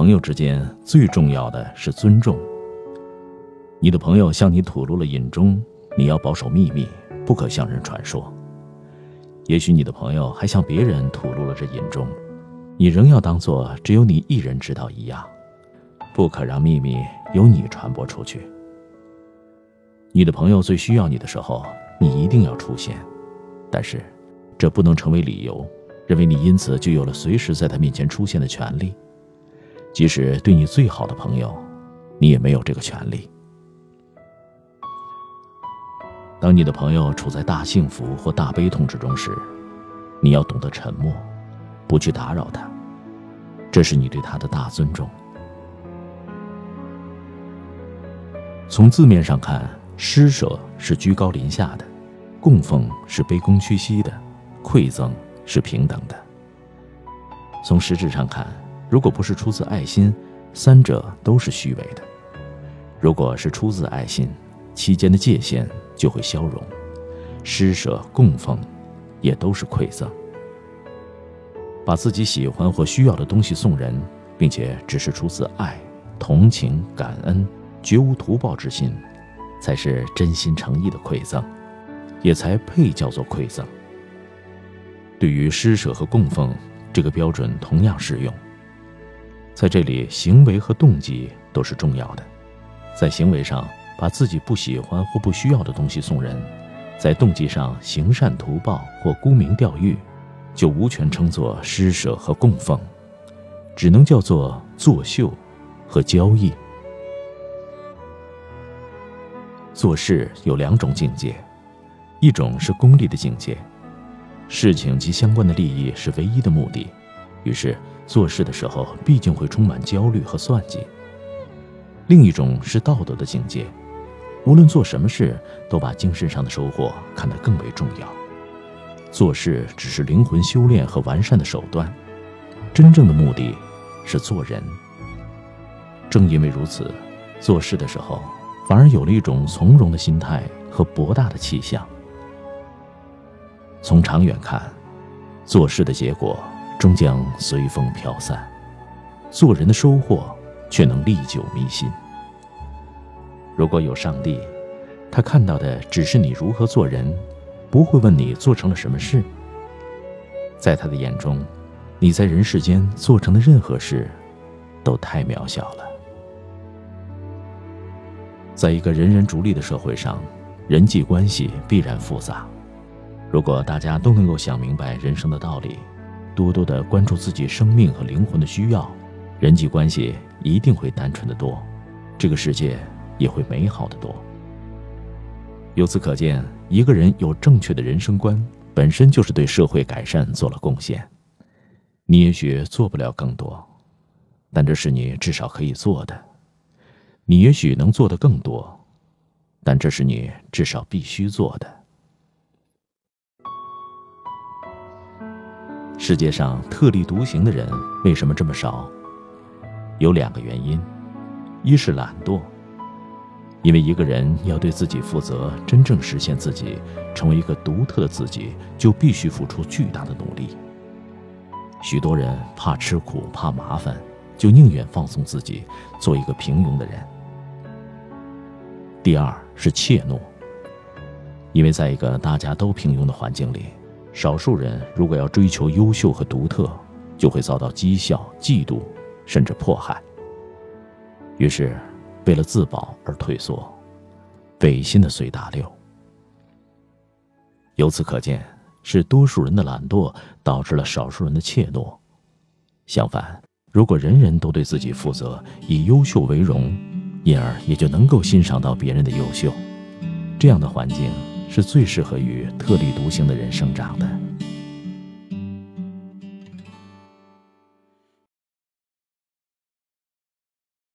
朋友之间最重要的是尊重。你的朋友向你吐露了隐衷，你要保守秘密，不可向人传说。也许你的朋友还向别人吐露了这隐衷，你仍要当做只有你一人知道一样，不可让秘密由你传播出去。你的朋友最需要你的时候，你一定要出现，但是，这不能成为理由，认为你因此就有了随时在他面前出现的权利。即使对你最好的朋友，你也没有这个权利。当你的朋友处在大幸福或大悲痛之中时，你要懂得沉默，不去打扰他，这是你对他的大尊重。从字面上看。施舍是居高临下的，供奉是卑躬屈膝的，馈赠是平等的。从实质上看，如果不是出自爱心，三者都是虚伪的；如果是出自爱心，期间的界限就会消融。施舍、供奉，也都是馈赠。把自己喜欢或需要的东西送人，并且只是出自爱、同情、感恩，绝无图报之心。才是真心诚意的馈赠，也才配叫做馈赠。对于施舍和供奉，这个标准同样适用。在这里，行为和动机都是重要的。在行为上，把自己不喜欢或不需要的东西送人；在动机上行善图报或沽名钓誉，就无权称作施舍和供奉，只能叫做作秀和交易。做事有两种境界，一种是功利的境界，事情及相关的利益是唯一的目的，于是做事的时候毕竟会充满焦虑和算计；另一种是道德的境界，无论做什么事，都把精神上的收获看得更为重要。做事只是灵魂修炼和完善的手段，真正的目的是做人。正因为如此，做事的时候。反而有了一种从容的心态和博大的气象。从长远看，做事的结果终将随风飘散，做人的收获却能历久弥新。如果有上帝，他看到的只是你如何做人，不会问你做成了什么事。在他的眼中，你在人世间做成的任何事，都太渺小了。在一个人人逐利的社会上，人际关系必然复杂。如果大家都能够想明白人生的道理，多多的关注自己生命和灵魂的需要，人际关系一定会单纯的多，这个世界也会美好的多。由此可见，一个人有正确的人生观，本身就是对社会改善做了贡献。你也许做不了更多，但这是你至少可以做的。你也许能做的更多，但这是你至少必须做的。世界上特立独行的人为什么这么少？有两个原因：一是懒惰，因为一个人要对自己负责，真正实现自己，成为一个独特的自己，就必须付出巨大的努力。许多人怕吃苦、怕麻烦，就宁愿放纵自己，做一个平庸的人。第二是怯懦，因为在一个大家都平庸的环境里，少数人如果要追求优秀和独特，就会遭到讥笑、嫉妒，甚至迫害。于是，为了自保而退缩，违心的随大流。由此可见，是多数人的懒惰导致了少数人的怯懦。相反，如果人人都对自己负责，以优秀为荣。因而也就能够欣赏到别人的优秀，这样的环境是最适合于特立独行的人生长的。